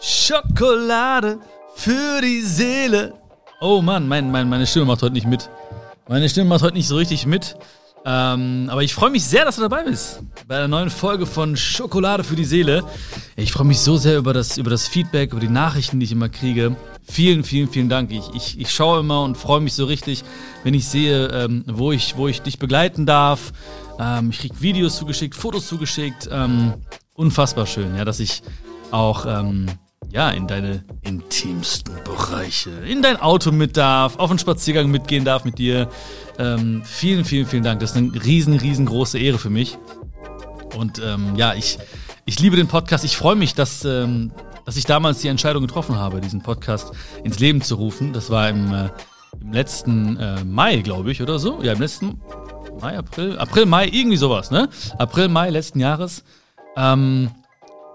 Schokolade für die Seele. Oh Mann, mein, mein, meine Stimme macht heute nicht mit. Meine Stimme macht heute nicht so richtig mit. Ähm, aber ich freue mich sehr, dass du dabei bist. Bei einer neuen Folge von Schokolade für die Seele. Ich freue mich so sehr über das, über das Feedback, über die Nachrichten, die ich immer kriege. Vielen, vielen, vielen Dank. Ich, ich, ich schaue immer und freue mich so richtig, wenn ich sehe, ähm, wo, ich, wo ich dich begleiten darf. Ähm, ich kriege Videos zugeschickt, Fotos zugeschickt. Ähm, unfassbar schön, ja, dass ich auch ähm, ja, in deine intimsten Bereiche, in dein Auto mit darf, auf einen Spaziergang mitgehen darf mit dir. Ähm, vielen, vielen, vielen Dank. Das ist eine riesen, riesengroße Ehre für mich. Und ähm, ja, ich, ich liebe den Podcast. Ich freue mich, dass, ähm, dass ich damals die Entscheidung getroffen habe, diesen Podcast ins Leben zu rufen. Das war im, äh, im letzten äh, Mai, glaube ich, oder so. Ja, im letzten Mai, April, April, Mai, irgendwie sowas, ne? April, Mai letzten Jahres. Ähm,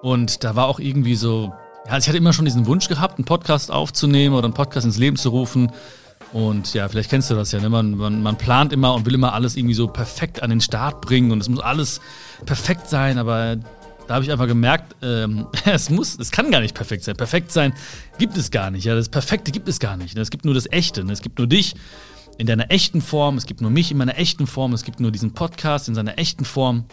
und da war auch irgendwie so, ja, also ich hatte immer schon diesen Wunsch gehabt, einen Podcast aufzunehmen oder einen Podcast ins Leben zu rufen. Und ja, vielleicht kennst du das ja, ne? man, man, man plant immer und will immer alles irgendwie so perfekt an den Start bringen und es muss alles perfekt sein, aber da habe ich einfach gemerkt, ähm, es muss, es kann gar nicht perfekt sein. Perfekt sein gibt es gar nicht. Ja, das Perfekte gibt es gar nicht. Ne? Es gibt nur das Echte. Ne? Es gibt nur dich in deiner echten Form. Es gibt nur mich in meiner echten Form. Es gibt nur diesen Podcast in seiner echten Form.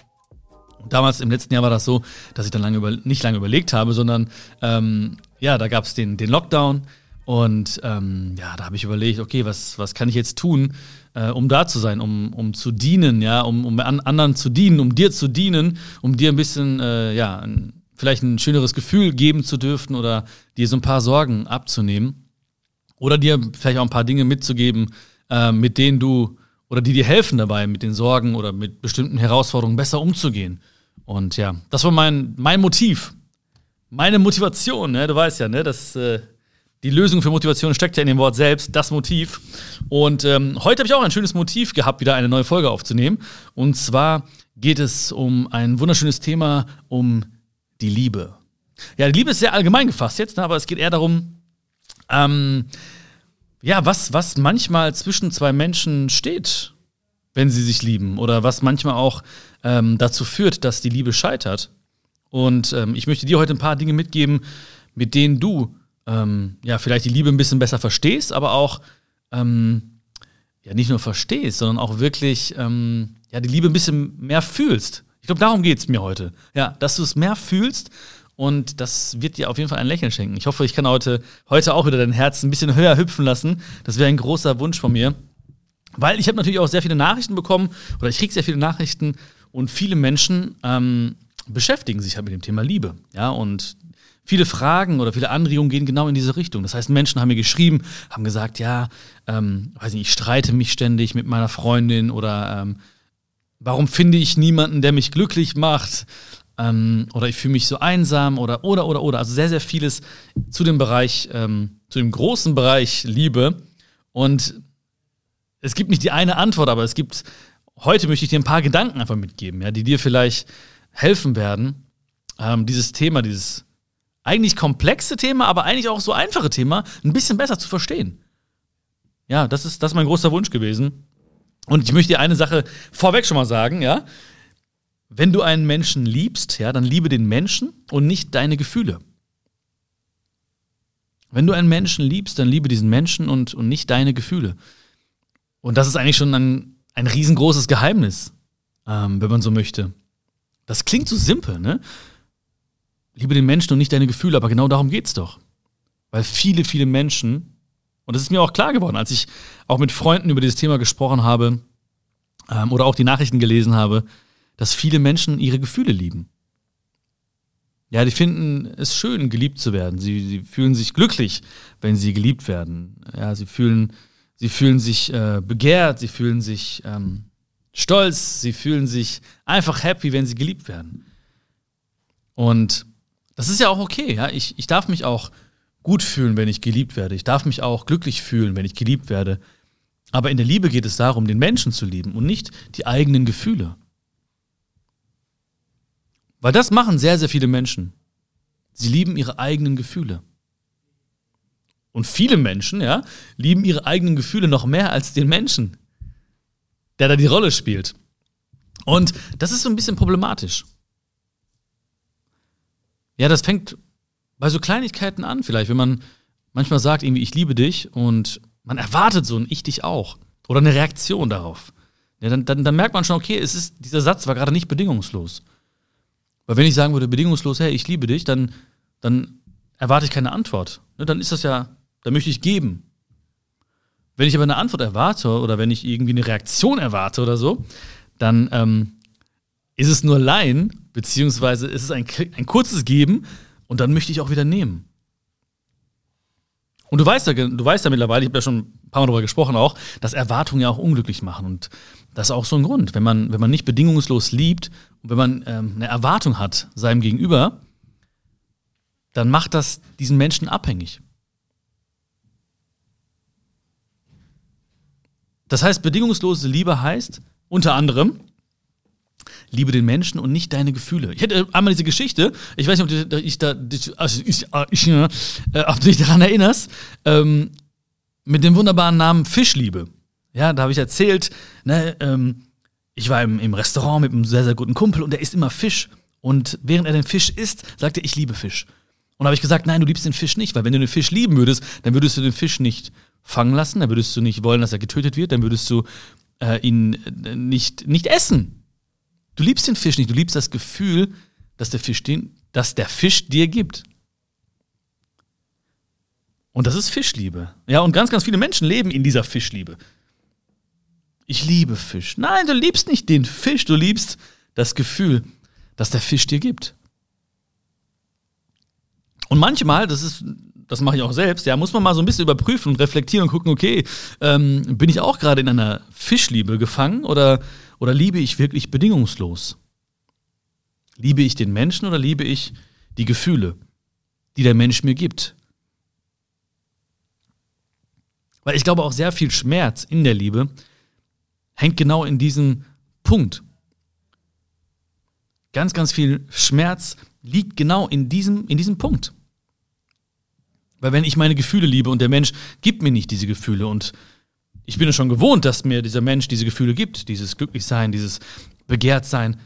Und damals im letzten Jahr war das so, dass ich dann lange über, nicht lange überlegt habe, sondern ähm, ja, da gab es den, den Lockdown und ähm, ja, da habe ich überlegt, okay, was, was kann ich jetzt tun, äh, um da zu sein, um, um zu dienen, ja, um, um an anderen zu dienen, um dir zu dienen, um dir ein bisschen, äh, ja, ein, vielleicht ein schöneres Gefühl geben zu dürfen oder dir so ein paar Sorgen abzunehmen. Oder dir vielleicht auch ein paar Dinge mitzugeben, äh, mit denen du oder die dir helfen dabei, mit den Sorgen oder mit bestimmten Herausforderungen besser umzugehen. Und ja, das war mein, mein Motiv. Meine Motivation, ne? du weißt ja, ne? Das, äh, die Lösung für Motivation steckt ja in dem Wort selbst, das Motiv. Und ähm, heute habe ich auch ein schönes Motiv gehabt, wieder eine neue Folge aufzunehmen. Und zwar geht es um ein wunderschönes Thema, um die Liebe. Ja, die Liebe ist sehr allgemein gefasst jetzt, ne? aber es geht eher darum, ähm, ja, was, was manchmal zwischen zwei Menschen steht, wenn sie sich lieben. Oder was manchmal auch ähm, dazu führt, dass die Liebe scheitert. Und ähm, ich möchte dir heute ein paar Dinge mitgeben, mit denen du ähm, ja vielleicht die Liebe ein bisschen besser verstehst, aber auch ähm, ja nicht nur verstehst, sondern auch wirklich ähm, ja die Liebe ein bisschen mehr fühlst. Ich glaube, darum geht es mir heute. Ja, dass du es mehr fühlst und das wird dir auf jeden Fall ein Lächeln schenken. Ich hoffe, ich kann heute, heute auch wieder dein Herz ein bisschen höher hüpfen lassen. Das wäre ein großer Wunsch von mir. Weil ich habe natürlich auch sehr viele Nachrichten bekommen oder ich kriege sehr viele Nachrichten und viele Menschen ähm, beschäftigen sich halt mit dem Thema Liebe. Ja, und viele Fragen oder viele Anregungen gehen genau in diese Richtung. Das heißt, Menschen haben mir geschrieben, haben gesagt, ja, ähm, weiß nicht, ich streite mich ständig mit meiner Freundin oder ähm, warum finde ich niemanden, der mich glücklich macht? Ähm, oder ich fühle mich so einsam oder oder oder oder. Also sehr, sehr vieles zu dem Bereich, ähm, zu dem großen Bereich Liebe. Und es gibt nicht die eine Antwort, aber es gibt, heute möchte ich dir ein paar Gedanken einfach mitgeben, ja, die dir vielleicht helfen werden, ähm, dieses Thema, dieses eigentlich komplexe Thema, aber eigentlich auch so einfache Thema, ein bisschen besser zu verstehen. Ja, das ist, das ist mein großer Wunsch gewesen. Und ich möchte dir eine Sache vorweg schon mal sagen, ja. Wenn du einen Menschen liebst, ja, dann liebe den Menschen und nicht deine Gefühle. Wenn du einen Menschen liebst, dann liebe diesen Menschen und, und nicht deine Gefühle. Und das ist eigentlich schon ein, ein riesengroßes Geheimnis, ähm, wenn man so möchte. Das klingt so simpel, ne? Liebe den Menschen und nicht deine Gefühle, aber genau darum geht's doch. Weil viele, viele Menschen, und das ist mir auch klar geworden, als ich auch mit Freunden über dieses Thema gesprochen habe ähm, oder auch die Nachrichten gelesen habe, dass viele Menschen ihre Gefühle lieben. Ja, die finden es schön, geliebt zu werden. Sie, sie fühlen sich glücklich, wenn sie geliebt werden. Ja, sie fühlen Sie fühlen sich äh, begehrt, sie fühlen sich ähm, stolz, sie fühlen sich einfach happy, wenn sie geliebt werden. Und das ist ja auch okay. Ja? Ich, ich darf mich auch gut fühlen, wenn ich geliebt werde. Ich darf mich auch glücklich fühlen, wenn ich geliebt werde. Aber in der Liebe geht es darum, den Menschen zu lieben und nicht die eigenen Gefühle. Weil das machen sehr, sehr viele Menschen. Sie lieben ihre eigenen Gefühle. Und viele Menschen, ja, lieben ihre eigenen Gefühle noch mehr als den Menschen, der da die Rolle spielt. Und das ist so ein bisschen problematisch. Ja, das fängt bei so Kleinigkeiten an, vielleicht, wenn man manchmal sagt, irgendwie, ich liebe dich und man erwartet so ein Ich dich auch. Oder eine Reaktion darauf. Ja, dann, dann, dann merkt man schon, okay, es ist, dieser Satz war gerade nicht bedingungslos. Weil wenn ich sagen würde, bedingungslos, hey, ich liebe dich, dann, dann erwarte ich keine Antwort. Ne, dann ist das ja, dann möchte ich geben. Wenn ich aber eine Antwort erwarte oder wenn ich irgendwie eine Reaktion erwarte oder so, dann ähm, ist es nur Leihen, beziehungsweise ist es ein, ein kurzes Geben und dann möchte ich auch wieder nehmen. Und du weißt ja, du weißt ja mittlerweile, ich habe ja schon ein paar Mal darüber gesprochen auch, dass Erwartungen ja auch unglücklich machen. Und das ist auch so ein Grund. Wenn man, wenn man nicht bedingungslos liebt und wenn man ähm, eine Erwartung hat seinem Gegenüber, dann macht das diesen Menschen abhängig. Das heißt, bedingungslose Liebe heißt unter anderem, liebe den Menschen und nicht deine Gefühle. Ich hätte einmal diese Geschichte, ich weiß nicht, ob du dich, da, also ich, ich, äh, ob du dich daran erinnerst, ähm, mit dem wunderbaren Namen Fischliebe. Ja, da habe ich erzählt, ne, ähm, ich war im, im Restaurant mit einem sehr, sehr guten Kumpel und der isst immer Fisch. Und während er den Fisch isst, sagt er, ich liebe Fisch. Und habe ich gesagt, nein, du liebst den Fisch nicht, weil wenn du den Fisch lieben würdest, dann würdest du den Fisch nicht fangen lassen, dann würdest du nicht wollen, dass er getötet wird, dann würdest du äh, ihn äh, nicht, nicht essen. Du liebst den Fisch nicht, du liebst das Gefühl, dass der Fisch, den, dass der Fisch dir gibt. Und das ist Fischliebe. Ja, und ganz, ganz viele Menschen leben in dieser Fischliebe. Ich liebe Fisch. Nein, du liebst nicht den Fisch, du liebst das Gefühl, dass der Fisch dir gibt. Und manchmal, das ist, das mache ich auch selbst, ja, muss man mal so ein bisschen überprüfen und reflektieren und gucken, okay, ähm, bin ich auch gerade in einer Fischliebe gefangen oder oder liebe ich wirklich bedingungslos? Liebe ich den Menschen oder liebe ich die Gefühle, die der Mensch mir gibt? Weil ich glaube auch sehr viel Schmerz in der Liebe hängt genau in diesem Punkt. Ganz, ganz viel Schmerz liegt genau in diesem, in diesem Punkt. Weil wenn ich meine Gefühle liebe und der Mensch gibt mir nicht diese Gefühle und ich bin es schon gewohnt, dass mir dieser Mensch diese Gefühle gibt, dieses Glücklichsein, dieses Begehrtsein.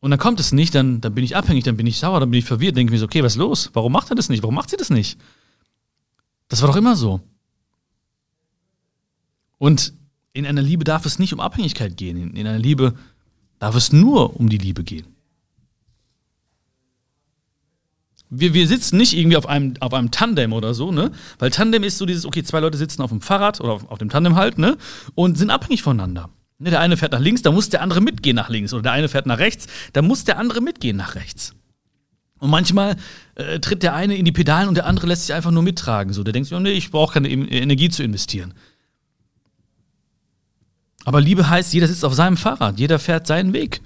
Und dann kommt es nicht, dann, dann bin ich abhängig, dann bin ich sauer, dann bin ich verwirrt, denke mir so, okay, was ist los? Warum macht er das nicht? Warum macht sie das nicht? Das war doch immer so. Und in einer Liebe darf es nicht um Abhängigkeit gehen. In einer Liebe darf es nur um die Liebe gehen. Wir, wir sitzen nicht irgendwie auf einem, auf einem Tandem oder so, ne? Weil Tandem ist so dieses, okay, zwei Leute sitzen auf dem Fahrrad oder auf, auf dem Tandem halt, ne? Und sind abhängig voneinander. Ne, der eine fährt nach links, da muss der andere mitgehen nach links. Oder der eine fährt nach rechts, da muss der andere mitgehen nach rechts. Und manchmal äh, tritt der eine in die Pedalen und der andere lässt sich einfach nur mittragen. So, der denkt sich, oh nee, ich brauche keine Energie zu investieren. Aber Liebe heißt, jeder sitzt auf seinem Fahrrad, jeder fährt seinen Weg.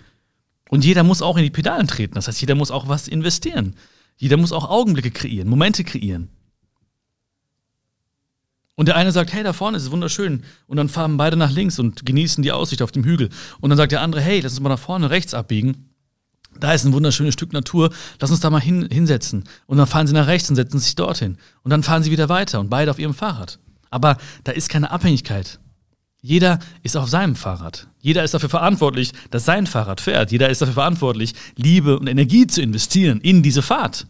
Und jeder muss auch in die Pedalen treten. Das heißt, jeder muss auch was investieren. Jeder muss auch Augenblicke kreieren, Momente kreieren. Und der eine sagt, hey, da vorne ist es wunderschön. Und dann fahren beide nach links und genießen die Aussicht auf dem Hügel. Und dann sagt der andere, hey, lass uns mal nach vorne rechts abbiegen. Da ist ein wunderschönes Stück Natur, lass uns da mal hin, hinsetzen. Und dann fahren sie nach rechts und setzen sich dorthin. Und dann fahren sie wieder weiter und beide auf ihrem Fahrrad. Aber da ist keine Abhängigkeit. Jeder ist auf seinem Fahrrad. Jeder ist dafür verantwortlich, dass sein Fahrrad fährt. Jeder ist dafür verantwortlich, Liebe und Energie zu investieren in diese Fahrt.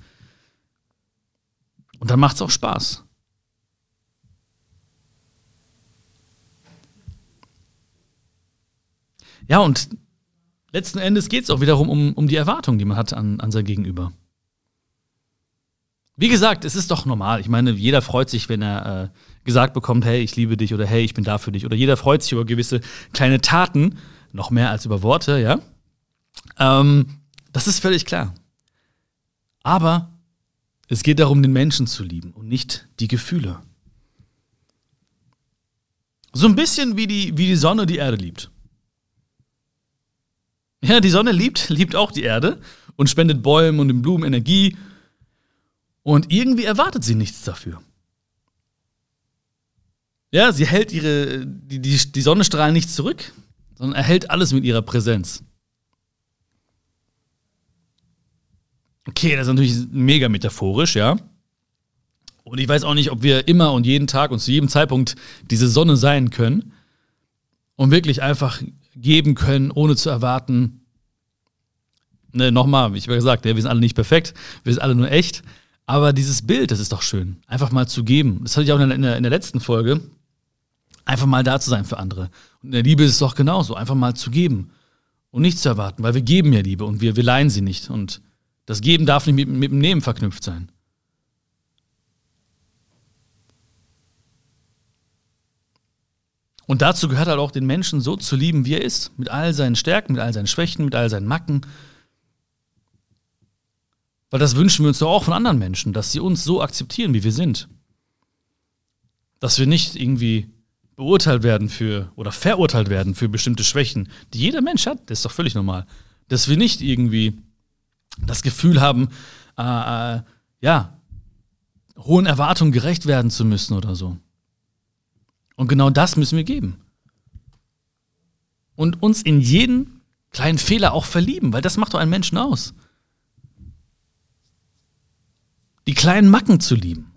Und dann macht es auch Spaß. Ja, und letzten Endes geht es auch wiederum um, um die Erwartung, die man hat an, an sein Gegenüber. Wie gesagt, es ist doch normal. Ich meine, jeder freut sich, wenn er äh, gesagt bekommt, hey, ich liebe dich oder hey, ich bin da für dich. Oder jeder freut sich über gewisse kleine Taten, noch mehr als über Worte, ja. Ähm, das ist völlig klar. Aber es geht darum, den Menschen zu lieben und nicht die Gefühle. So ein bisschen wie die, wie die Sonne die Erde liebt. Ja, die Sonne liebt, liebt auch die Erde und spendet Bäumen und den Blumen Energie. Und irgendwie erwartet sie nichts dafür. Ja, sie hält ihre, die, die, die Sonnenstrahlen nicht zurück, sondern erhält alles mit ihrer Präsenz. Okay, das ist natürlich mega metaphorisch, ja. Und ich weiß auch nicht, ob wir immer und jeden Tag und zu jedem Zeitpunkt diese Sonne sein können und wirklich einfach geben können, ohne zu erwarten. Ne, nochmal, ich habe gesagt, ja, wir sind alle nicht perfekt, wir sind alle nur echt. Aber dieses Bild, das ist doch schön. Einfach mal zu geben. Das hatte ich auch in der, in der letzten Folge. Einfach mal da zu sein für andere. Und in der Liebe ist es doch genauso. Einfach mal zu geben. Und nicht zu erwarten, weil wir geben ja Liebe und wir, wir leihen sie nicht. Und das Geben darf nicht mit, mit dem Nehmen verknüpft sein. Und dazu gehört halt auch den Menschen so zu lieben, wie er ist. Mit all seinen Stärken, mit all seinen Schwächen, mit all seinen Macken. Weil das wünschen wir uns doch auch von anderen Menschen, dass sie uns so akzeptieren, wie wir sind. Dass wir nicht irgendwie beurteilt werden für oder verurteilt werden für bestimmte Schwächen, die jeder Mensch hat. Das ist doch völlig normal. Dass wir nicht irgendwie das Gefühl haben, äh, äh, ja, hohen Erwartungen gerecht werden zu müssen oder so. Und genau das müssen wir geben. Und uns in jeden kleinen Fehler auch verlieben, weil das macht doch einen Menschen aus. Die kleinen Macken zu lieben.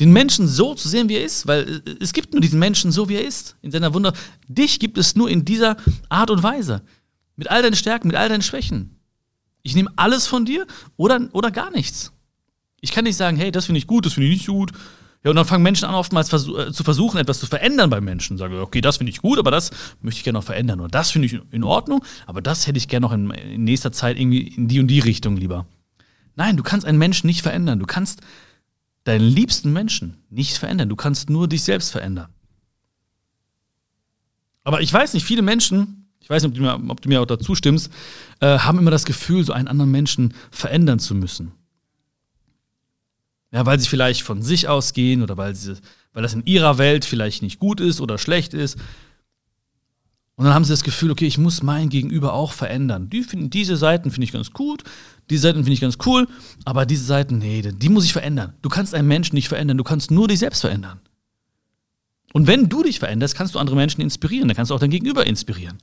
Den Menschen so zu sehen, wie er ist, weil es gibt nur diesen Menschen so, wie er ist, in seiner Wunder. Dich gibt es nur in dieser Art und Weise. Mit all deinen Stärken, mit all deinen Schwächen. Ich nehme alles von dir oder, oder gar nichts. Ich kann nicht sagen, hey, das finde ich gut, das finde ich nicht gut. Ja, und dann fangen Menschen an, oftmals versuch, äh, zu versuchen, etwas zu verändern bei Menschen. Sagen, okay, das finde ich gut, aber das möchte ich gerne noch verändern. Oder das finde ich in Ordnung, aber das hätte ich gerne noch in, in nächster Zeit irgendwie in die und die Richtung lieber. Nein, du kannst einen Menschen nicht verändern. Du kannst deinen liebsten Menschen nicht verändern. Du kannst nur dich selbst verändern. Aber ich weiß nicht, viele Menschen, ich weiß nicht, ob du mir, ob du mir auch dazu stimmst, äh, haben immer das Gefühl, so einen anderen Menschen verändern zu müssen. Ja, weil sie vielleicht von sich ausgehen oder weil, sie, weil das in ihrer Welt vielleicht nicht gut ist oder schlecht ist. Und dann haben sie das Gefühl, okay, ich muss mein Gegenüber auch verändern. Die finden, diese Seiten finde ich ganz gut, diese Seiten finde ich ganz cool, aber diese Seiten, nee, die muss ich verändern. Du kannst einen Menschen nicht verändern, du kannst nur dich selbst verändern. Und wenn du dich veränderst, kannst du andere Menschen inspirieren, dann kannst du auch dein Gegenüber inspirieren.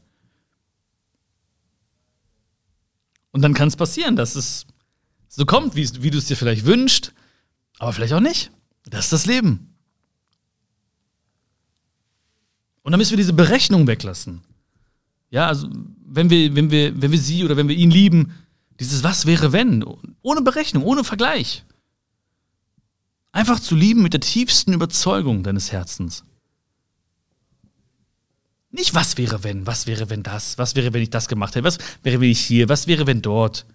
Und dann kann es passieren, dass es so kommt, wie, wie du es dir vielleicht wünschst, aber vielleicht auch nicht. Das ist das Leben. Und dann müssen wir diese Berechnung weglassen. Ja, also wenn wir, wenn wir, wenn wir sie oder wenn wir ihn lieben, dieses Was wäre wenn, ohne Berechnung, ohne Vergleich. Einfach zu lieben mit der tiefsten Überzeugung deines Herzens. Nicht was wäre wenn, was wäre wenn das, was wäre wenn ich das gemacht hätte, was wäre wenn ich hier, was wäre wenn dort.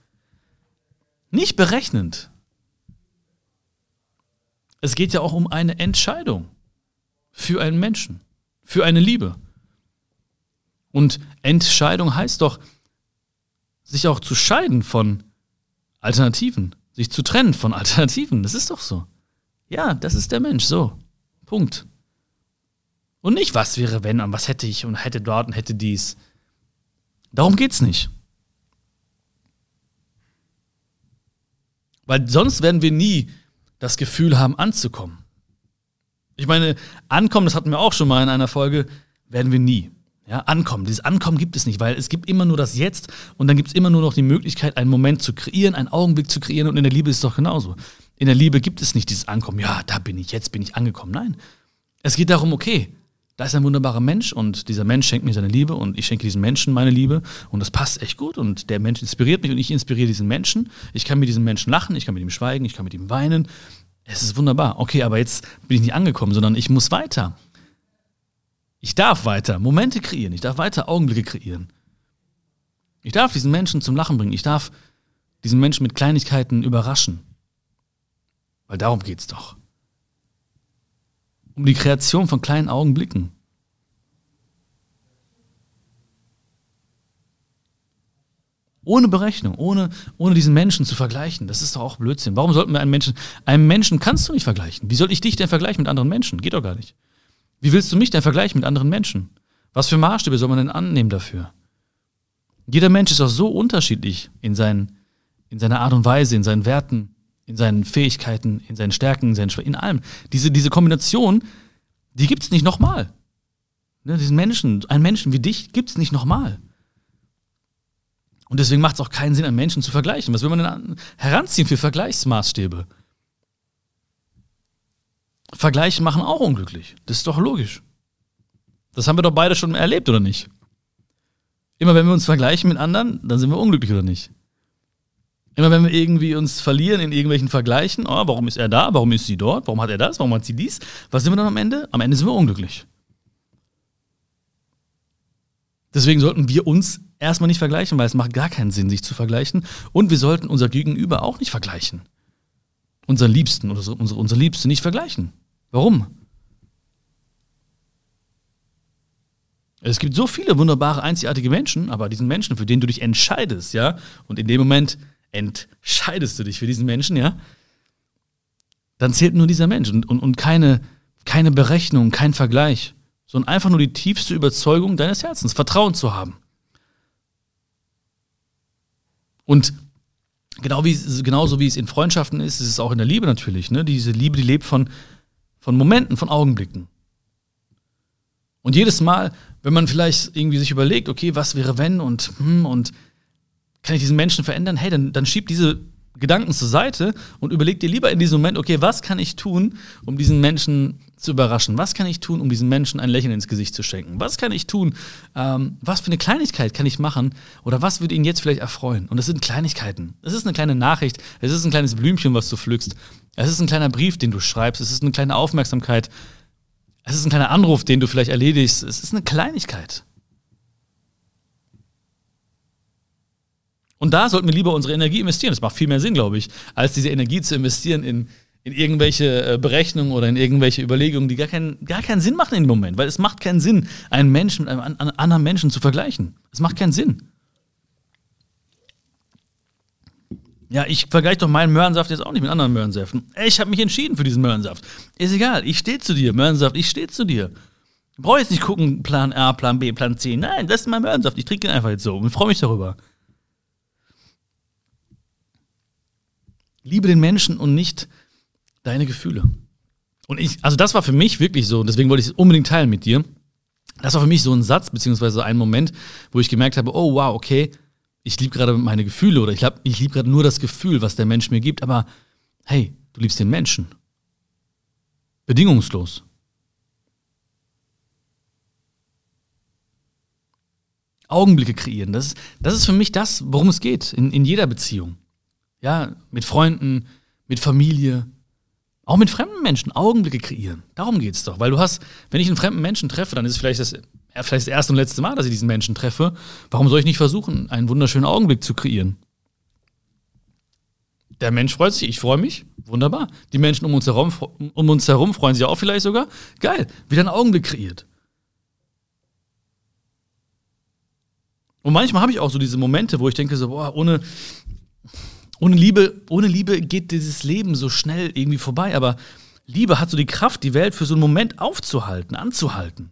Nicht berechnend. Es geht ja auch um eine Entscheidung für einen Menschen, für eine Liebe. Und Entscheidung heißt doch, sich auch zu scheiden von Alternativen, sich zu trennen von Alternativen. Das ist doch so. Ja, das ist der Mensch, so. Punkt. Und nicht, was wäre, wenn, und was hätte ich und hätte dort und hätte dies. Darum geht's nicht. Weil sonst werden wir nie das Gefühl haben, anzukommen. Ich meine, ankommen, das hatten wir auch schon mal in einer Folge, werden wir nie. Ja, ankommen. Dieses Ankommen gibt es nicht, weil es gibt immer nur das Jetzt und dann gibt es immer nur noch die Möglichkeit, einen Moment zu kreieren, einen Augenblick zu kreieren und in der Liebe ist es doch genauso. In der Liebe gibt es nicht dieses Ankommen, ja, da bin ich, jetzt bin ich angekommen. Nein. Es geht darum, okay, da ist ein wunderbarer Mensch und dieser Mensch schenkt mir seine Liebe und ich schenke diesem Menschen meine Liebe und das passt echt gut und der Mensch inspiriert mich und ich inspiriere diesen Menschen. Ich kann mit diesem Menschen lachen, ich kann mit ihm schweigen, ich kann mit ihm weinen. Es ist wunderbar. Okay, aber jetzt bin ich nicht angekommen, sondern ich muss weiter. Ich darf weiter Momente kreieren, ich darf weiter Augenblicke kreieren. Ich darf diesen Menschen zum Lachen bringen, ich darf diesen Menschen mit Kleinigkeiten überraschen. Weil darum geht's doch um die Kreation von kleinen Augenblicken. Ohne Berechnung, ohne, ohne diesen Menschen zu vergleichen. Das ist doch auch Blödsinn. Warum sollten wir einen Menschen, einen Menschen kannst du nicht vergleichen. Wie soll ich dich denn vergleichen mit anderen Menschen? Geht doch gar nicht. Wie willst du mich denn vergleichen mit anderen Menschen? Was für Maßstäbe soll man denn annehmen dafür? Jeder Mensch ist auch so unterschiedlich in, seinen, in seiner Art und Weise, in seinen Werten, in seinen Fähigkeiten, in seinen Stärken, in seinen Schwächen, in allem. Diese, diese Kombination, die gibt es nicht nochmal. Ne, diesen Menschen, einen Menschen wie dich gibt es nicht nochmal. Und deswegen macht es auch keinen Sinn, einen Menschen zu vergleichen. Was will man denn heranziehen für Vergleichsmaßstäbe? Vergleiche machen auch unglücklich. Das ist doch logisch. Das haben wir doch beide schon erlebt, oder nicht? Immer wenn wir uns vergleichen mit anderen, dann sind wir unglücklich, oder nicht? Immer wenn wir irgendwie uns verlieren in irgendwelchen Vergleichen, oh, warum ist er da, warum ist sie dort, warum hat er das, warum hat sie dies, was sind wir dann am Ende? Am Ende sind wir unglücklich. Deswegen sollten wir uns erstmal nicht vergleichen, weil es macht gar keinen Sinn, sich zu vergleichen. Und wir sollten unser Gegenüber auch nicht vergleichen. Unseren Liebsten oder unsere, unsere Liebste nicht vergleichen. Warum? Es gibt so viele wunderbare, einzigartige Menschen, aber diesen Menschen, für den du dich entscheidest, ja, und in dem Moment entscheidest du dich für diesen Menschen, ja, dann zählt nur dieser Mensch und, und, und keine, keine Berechnung, kein Vergleich, sondern einfach nur die tiefste Überzeugung deines Herzens, Vertrauen zu haben. Und genau wie, genauso wie es in Freundschaften ist, ist es auch in der Liebe natürlich. Ne? Diese Liebe, die lebt von, von Momenten, von Augenblicken. Und jedes Mal, wenn man vielleicht irgendwie sich überlegt, okay, was wäre wenn und hm, und kann ich diesen Menschen verändern? Hey, dann, dann schieb diese Gedanken zur Seite und überleg dir lieber in diesem Moment, okay, was kann ich tun, um diesen Menschen zu überraschen? Was kann ich tun, um diesen Menschen ein Lächeln ins Gesicht zu schenken? Was kann ich tun? Ähm, was für eine Kleinigkeit kann ich machen? Oder was würde ihn jetzt vielleicht erfreuen? Und das sind Kleinigkeiten. Es ist eine kleine Nachricht, es ist ein kleines Blümchen, was du pflückst. Es ist ein kleiner Brief, den du schreibst. Es ist eine kleine Aufmerksamkeit. Es ist ein kleiner Anruf, den du vielleicht erledigst. Es ist eine Kleinigkeit. Und da sollten wir lieber unsere Energie investieren. Das macht viel mehr Sinn, glaube ich, als diese Energie zu investieren in, in irgendwelche äh, Berechnungen oder in irgendwelche Überlegungen, die gar keinen, gar keinen Sinn machen in dem Moment. Weil es macht keinen Sinn, einen Menschen mit einem anderen Menschen zu vergleichen. Es macht keinen Sinn. Ja, ich vergleiche doch meinen Möhrensaft jetzt auch nicht mit anderen Möhrensäften. Ich habe mich entschieden für diesen Möhrensaft. Ist egal, ich stehe zu dir, Möhrensaft, ich stehe zu dir. Brauche jetzt nicht gucken, Plan A, Plan B, Plan C. Nein, das ist mein Möhrensaft. Ich trinke ihn einfach jetzt so und freue mich darüber. Liebe den Menschen und nicht deine Gefühle. Und ich, also das war für mich wirklich so, deswegen wollte ich es unbedingt teilen mit dir. Das war für mich so ein Satz, beziehungsweise ein Moment, wo ich gemerkt habe, oh wow, okay, ich liebe gerade meine Gefühle oder ich, ich liebe gerade nur das Gefühl, was der Mensch mir gibt, aber hey, du liebst den Menschen. Bedingungslos. Augenblicke kreieren, das ist, das ist für mich das, worum es geht, in, in jeder Beziehung. Ja, mit Freunden, mit Familie, auch mit fremden Menschen Augenblicke kreieren. Darum geht es doch. Weil du hast, wenn ich einen fremden Menschen treffe, dann ist es vielleicht das, vielleicht das erste und letzte Mal, dass ich diesen Menschen treffe. Warum soll ich nicht versuchen, einen wunderschönen Augenblick zu kreieren? Der Mensch freut sich, ich freue mich. Wunderbar. Die Menschen um uns, herum, um uns herum freuen sich auch vielleicht sogar. Geil, wieder einen Augenblick kreiert. Und manchmal habe ich auch so diese Momente, wo ich denke, so, boah, ohne, ohne Liebe, ohne Liebe geht dieses Leben so schnell irgendwie vorbei, aber Liebe hat so die Kraft, die Welt für so einen Moment aufzuhalten, anzuhalten.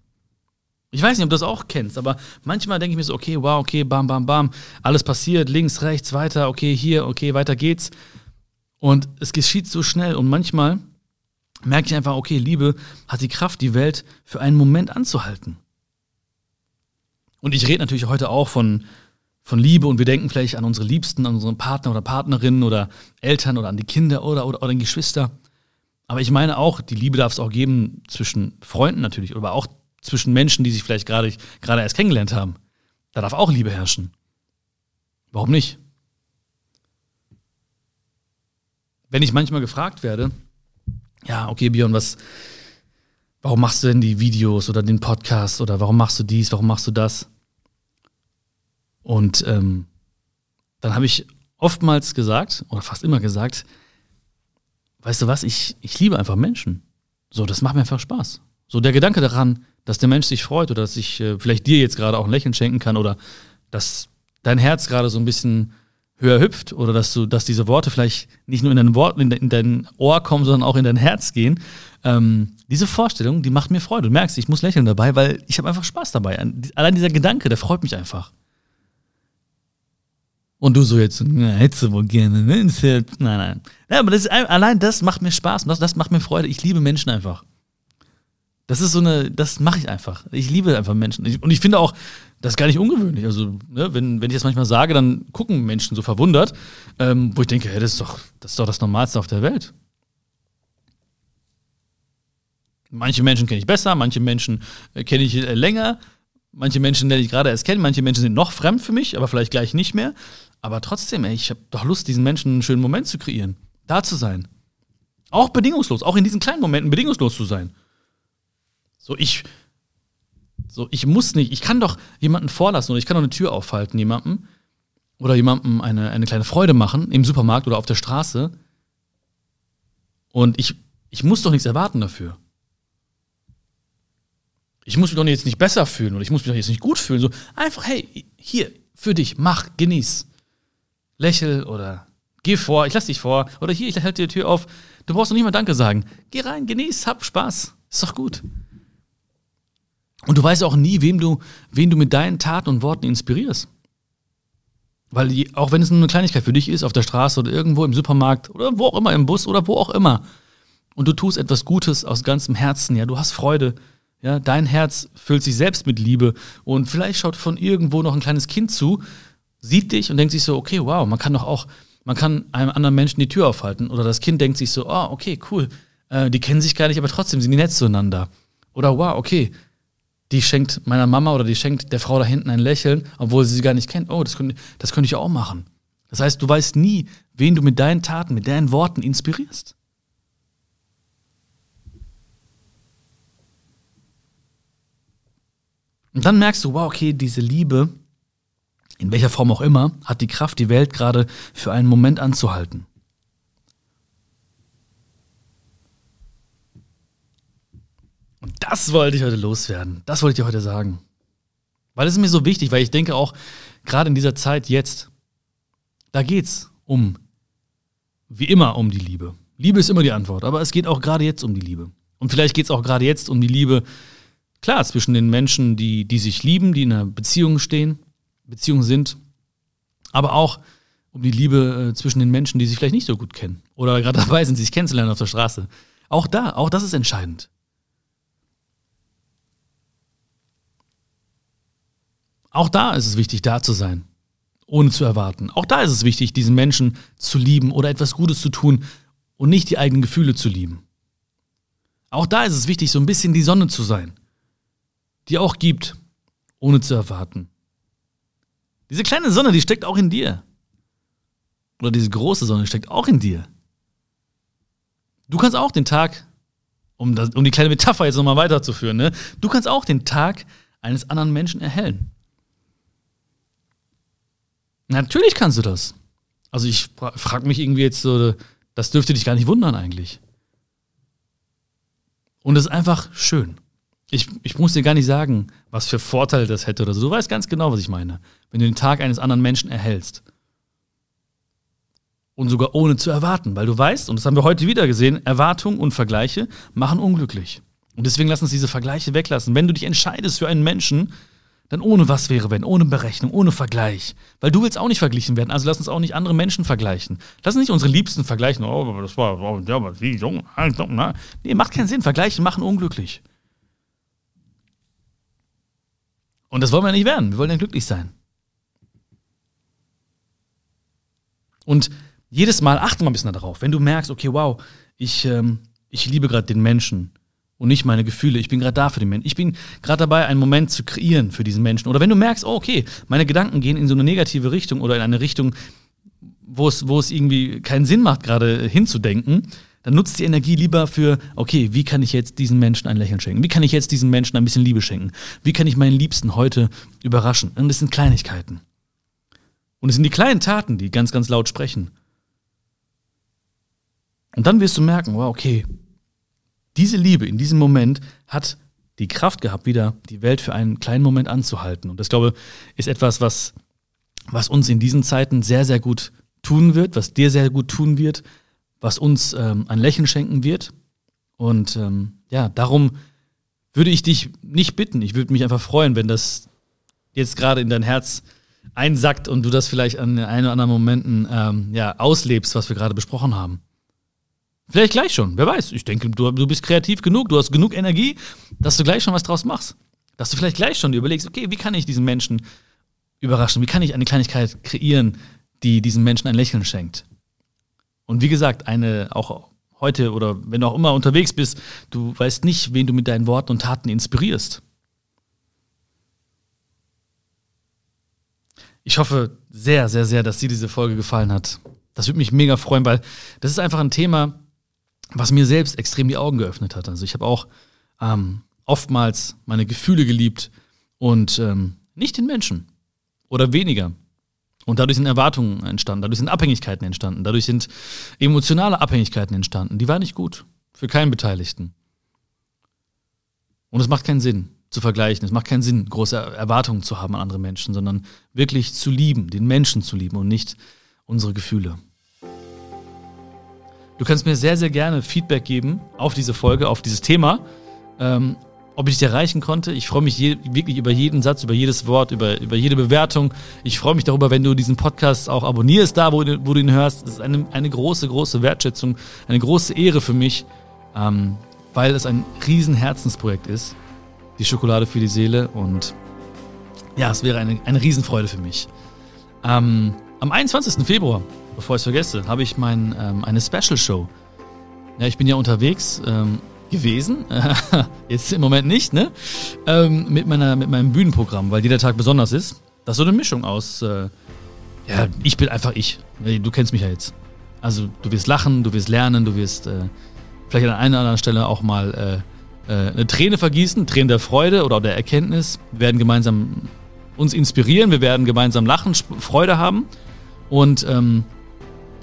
Ich weiß nicht, ob du das auch kennst, aber manchmal denke ich mir so, okay, wow, okay, bam, bam, bam, alles passiert, links, rechts, weiter, okay, hier, okay, weiter geht's. Und es geschieht so schnell und manchmal merke ich einfach, okay, Liebe hat die Kraft, die Welt für einen Moment anzuhalten. Und ich rede natürlich heute auch von von Liebe und wir denken vielleicht an unsere Liebsten, an unseren Partner oder Partnerinnen oder Eltern oder an die Kinder oder, oder, oder an Geschwister. Aber ich meine auch, die Liebe darf es auch geben zwischen Freunden natürlich, aber auch zwischen Menschen, die sich vielleicht gerade gerade erst kennengelernt haben. Da darf auch Liebe herrschen. Warum nicht? Wenn ich manchmal gefragt werde, ja, okay, Björn, was, warum machst du denn die Videos oder den Podcast oder warum machst du dies, warum machst du das? Und ähm, dann habe ich oftmals gesagt, oder fast immer gesagt, weißt du was, ich, ich liebe einfach Menschen. So, das macht mir einfach Spaß. So der Gedanke daran, dass der Mensch sich freut oder dass ich äh, vielleicht dir jetzt gerade auch ein Lächeln schenken kann oder dass dein Herz gerade so ein bisschen höher hüpft oder dass du, dass diese Worte vielleicht nicht nur in dein Wort, in, de, in dein Ohr kommen, sondern auch in dein Herz gehen. Ähm, diese Vorstellung, die macht mir Freude. Du merkst, ich muss lächeln dabei, weil ich habe einfach Spaß dabei. Allein dieser Gedanke, der freut mich einfach. Und du so jetzt, hättest du wohl gerne, ne? Nein, nein. Ja, aber das allein das macht mir Spaß und das, das macht mir Freude. Ich liebe Menschen einfach. Das ist so eine, das mache ich einfach. Ich liebe einfach Menschen. Und ich finde auch, das ist gar nicht ungewöhnlich. Also, ne, wenn, wenn ich das manchmal sage, dann gucken Menschen so verwundert, ähm, wo ich denke, hey, das ist doch, das ist doch das Normalste auf der Welt. Manche Menschen kenne ich besser, manche Menschen äh, kenne ich äh, länger, manche Menschen lerne ich gerade erst kennen, manche Menschen sind noch fremd für mich, aber vielleicht gleich nicht mehr. Aber trotzdem, ey, ich habe doch Lust, diesen Menschen einen schönen Moment zu kreieren. Da zu sein. Auch bedingungslos, auch in diesen kleinen Momenten bedingungslos zu sein. So, ich, so, ich muss nicht, ich kann doch jemanden vorlassen oder ich kann doch eine Tür aufhalten, jemandem oder jemandem eine, eine kleine Freude machen im Supermarkt oder auf der Straße. Und ich, ich muss doch nichts erwarten dafür. Ich muss mich doch jetzt nicht besser fühlen oder ich muss mich doch jetzt nicht gut fühlen. So einfach, hey, hier, für dich, mach, genieß. Lächel oder geh vor, ich lass dich vor. Oder hier, ich halte dir die Tür auf. Du brauchst doch nicht mal Danke sagen. Geh rein, genieß, hab Spaß. Ist doch gut. Und du weißt auch nie, wem du, wen du mit deinen Taten und Worten inspirierst. Weil die, auch wenn es nur eine Kleinigkeit für dich ist, auf der Straße oder irgendwo im Supermarkt oder wo auch immer, im Bus oder wo auch immer, und du tust etwas Gutes aus ganzem Herzen, ja, du hast Freude, ja, dein Herz füllt sich selbst mit Liebe und vielleicht schaut von irgendwo noch ein kleines Kind zu, sieht dich und denkt sich so, okay, wow, man kann doch auch, man kann einem anderen Menschen die Tür aufhalten. Oder das Kind denkt sich so, oh, okay, cool, äh, die kennen sich gar nicht, aber trotzdem sind die nett zueinander. Oder wow, okay, die schenkt meiner Mama oder die schenkt der Frau da hinten ein Lächeln, obwohl sie sie gar nicht kennt. Oh, das könnte, das könnte ich auch machen. Das heißt, du weißt nie, wen du mit deinen Taten, mit deinen Worten inspirierst. Und dann merkst du, wow, okay, diese Liebe, in welcher Form auch immer, hat die Kraft, die Welt gerade für einen Moment anzuhalten. Und das wollte ich heute loswerden. Das wollte ich dir heute sagen. Weil es ist mir so wichtig, weil ich denke auch, gerade in dieser Zeit jetzt, da geht es um, wie immer, um die Liebe. Liebe ist immer die Antwort, aber es geht auch gerade jetzt um die Liebe. Und vielleicht geht es auch gerade jetzt um die Liebe, klar, zwischen den Menschen, die, die sich lieben, die in einer Beziehung stehen, Beziehung sind, aber auch um die Liebe äh, zwischen den Menschen, die sich vielleicht nicht so gut kennen oder gerade dabei sind, sich kennenzulernen auf der Straße. Auch da, auch das ist entscheidend. Auch da ist es wichtig, da zu sein, ohne zu erwarten. Auch da ist es wichtig, diesen Menschen zu lieben oder etwas Gutes zu tun und nicht die eigenen Gefühle zu lieben. Auch da ist es wichtig, so ein bisschen die Sonne zu sein, die auch gibt, ohne zu erwarten. Diese kleine Sonne, die steckt auch in dir. Oder diese große Sonne steckt auch in dir. Du kannst auch den Tag, um, das, um die kleine Metapher jetzt nochmal weiterzuführen, ne? du kannst auch den Tag eines anderen Menschen erhellen. Natürlich kannst du das. Also ich frage mich irgendwie jetzt so, das dürfte dich gar nicht wundern eigentlich. Und es ist einfach schön. Ich, ich muss dir gar nicht sagen, was für Vorteile das hätte oder so. Du weißt ganz genau, was ich meine. Wenn du den Tag eines anderen Menschen erhältst. Und sogar ohne zu erwarten, weil du weißt, und das haben wir heute wieder gesehen, Erwartungen und Vergleiche machen unglücklich. Und deswegen lass uns diese Vergleiche weglassen. Wenn du dich entscheidest für einen Menschen, dann ohne was wäre wenn, ohne Berechnung, ohne Vergleich. Weil du willst auch nicht verglichen werden, also lass uns auch nicht andere Menschen vergleichen. Lass uns nicht unsere Liebsten vergleichen. Oh, das war, oh, ja, aber wie jung. Nee, macht keinen Sinn. Vergleiche machen unglücklich. Und das wollen wir nicht werden. Wir wollen ja glücklich sein. Und jedes Mal achte mal ein bisschen darauf, wenn du merkst, okay, wow, ich, ähm, ich liebe gerade den Menschen und nicht meine Gefühle. Ich bin gerade da für den Menschen. Ich bin gerade dabei, einen Moment zu kreieren für diesen Menschen. Oder wenn du merkst, oh, okay, meine Gedanken gehen in so eine negative Richtung oder in eine Richtung, wo es, wo es irgendwie keinen Sinn macht, gerade hinzudenken, dann nutzt die Energie lieber für, okay, wie kann ich jetzt diesen Menschen ein Lächeln schenken? Wie kann ich jetzt diesen Menschen ein bisschen Liebe schenken? Wie kann ich meinen Liebsten heute überraschen? Und das sind Kleinigkeiten. Und es sind die kleinen Taten, die ganz, ganz laut sprechen. Und dann wirst du merken, wow, okay, diese Liebe in diesem Moment hat die Kraft gehabt, wieder die Welt für einen kleinen Moment anzuhalten. Und das, glaube ich, ist etwas, was, was uns in diesen Zeiten sehr, sehr gut tun wird, was dir sehr gut tun wird, was uns ähm, ein Lächeln schenken wird. Und ähm, ja, darum würde ich dich nicht bitten. Ich würde mich einfach freuen, wenn das jetzt gerade in dein Herz einsackt und du das vielleicht an den einen oder anderen Momenten ähm, ja, auslebst, was wir gerade besprochen haben. Vielleicht gleich schon, wer weiß. Ich denke, du, du bist kreativ genug, du hast genug Energie, dass du gleich schon was draus machst. Dass du vielleicht gleich schon dir überlegst, okay, wie kann ich diesen Menschen überraschen? Wie kann ich eine Kleinigkeit kreieren, die diesen Menschen ein Lächeln schenkt? Und wie gesagt, eine auch heute oder wenn du auch immer unterwegs bist, du weißt nicht, wen du mit deinen Worten und Taten inspirierst. ich hoffe sehr, sehr, sehr, dass dir diese Folge gefallen hat. Das würde mich mega freuen, weil das ist einfach ein Thema, was mir selbst extrem die Augen geöffnet hat. Also ich habe auch ähm, oftmals meine Gefühle geliebt und ähm, nicht den Menschen oder weniger. Und dadurch sind Erwartungen entstanden, dadurch sind Abhängigkeiten entstanden, dadurch sind emotionale Abhängigkeiten entstanden. Die waren nicht gut für keinen Beteiligten. Und es macht keinen Sinn zu vergleichen. Es macht keinen Sinn, große Erwartungen zu haben an andere Menschen, sondern wirklich zu lieben, den Menschen zu lieben und nicht unsere Gefühle. Du kannst mir sehr, sehr gerne Feedback geben auf diese Folge, auf dieses Thema. Ähm, ob ich dich erreichen konnte. Ich freue mich je, wirklich über jeden Satz, über jedes Wort, über, über jede Bewertung. Ich freue mich darüber, wenn du diesen Podcast auch abonnierst, da wo, wo du ihn hörst. Das ist eine, eine große, große Wertschätzung, eine große Ehre für mich, ähm, weil es ein riesen Herzensprojekt ist. Die Schokolade für die Seele. Und ja, es wäre eine, eine Riesenfreude für mich. Ähm, am 21. Februar bevor ich es vergesse, habe ich mein, ähm, eine Special Show. Ja, ich bin ja unterwegs ähm, gewesen, jetzt im Moment nicht, ne? Ähm, mit, meiner, mit meinem Bühnenprogramm, weil jeder Tag besonders ist. Das ist so eine Mischung aus, äh, ja, ich bin einfach ich. Du kennst mich ja jetzt. Also du wirst lachen, du wirst lernen, du wirst äh, vielleicht an einer oder anderen Stelle auch mal äh, äh, eine Träne vergießen, Tränen der Freude oder der Erkenntnis. Wir werden gemeinsam uns inspirieren, wir werden gemeinsam lachen, Freude haben. Und ähm,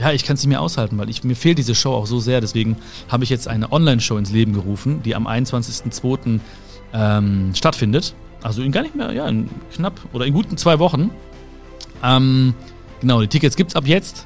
ja, ich kann es nicht mehr aushalten, weil ich, mir fehlt diese Show auch so sehr. Deswegen habe ich jetzt eine Online-Show ins Leben gerufen, die am 21.02. Ähm, stattfindet. Also in gar nicht mehr, ja, in knapp oder in guten zwei Wochen. Ähm, genau, die Tickets gibt es ab jetzt.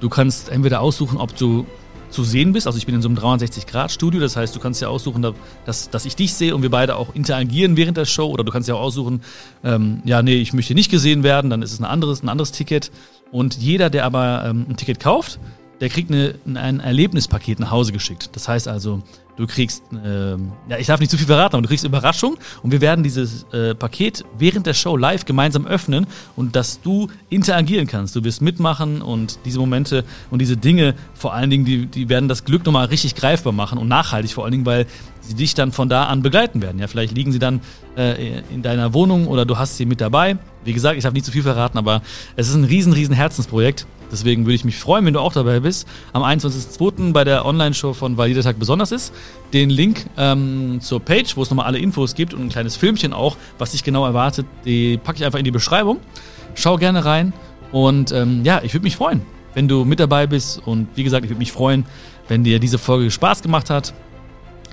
Du kannst entweder aussuchen, ob du zu sehen bist. Also ich bin in so einem 360-Grad-Studio, das heißt, du kannst ja aussuchen, dass, dass ich dich sehe und wir beide auch interagieren während der Show. Oder du kannst ja auch aussuchen, ähm, ja, nee, ich möchte nicht gesehen werden, dann ist es ein anderes, ein anderes Ticket. Und jeder, der aber ähm, ein Ticket kauft, der kriegt eine, ein Erlebnispaket nach Hause geschickt. Das heißt also, du kriegst, äh, ja, ich darf nicht zu viel verraten, aber du kriegst Überraschung und wir werden dieses äh, Paket während der Show live gemeinsam öffnen und dass du interagieren kannst. Du wirst mitmachen und diese Momente und diese Dinge vor allen Dingen, die, die werden das Glück nochmal richtig greifbar machen und nachhaltig vor allen Dingen, weil sie dich dann von da an begleiten werden. Ja, vielleicht liegen sie dann äh, in deiner Wohnung oder du hast sie mit dabei. Wie gesagt, ich habe nicht zu viel verraten, aber es ist ein riesen, riesen Herzensprojekt. Deswegen würde ich mich freuen, wenn du auch dabei bist. Am 21.02. bei der Online-Show von Weil jeder Tag besonders ist. Den Link ähm, zur Page, wo es nochmal alle Infos gibt und ein kleines Filmchen auch, was dich genau erwartet, die packe ich einfach in die Beschreibung. Schau gerne rein. Und ähm, ja, ich würde mich freuen, wenn du mit dabei bist. Und wie gesagt, ich würde mich freuen, wenn dir diese Folge Spaß gemacht hat.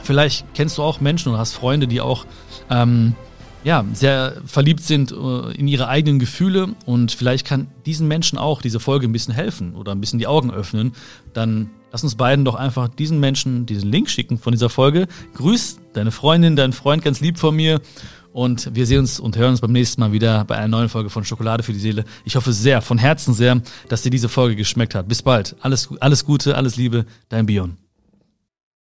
Vielleicht kennst du auch Menschen und hast Freunde, die auch ähm, ja, sehr verliebt sind äh, in ihre eigenen Gefühle und vielleicht kann diesen Menschen auch diese Folge ein bisschen helfen oder ein bisschen die Augen öffnen, dann lass uns beiden doch einfach diesen Menschen diesen Link schicken von dieser Folge. Grüß deine Freundin, deinen Freund ganz lieb von mir und wir sehen uns und hören uns beim nächsten Mal wieder bei einer neuen Folge von Schokolade für die Seele. Ich hoffe sehr, von Herzen sehr, dass dir diese Folge geschmeckt hat. Bis bald. Alles, alles Gute, alles Liebe, dein Bion.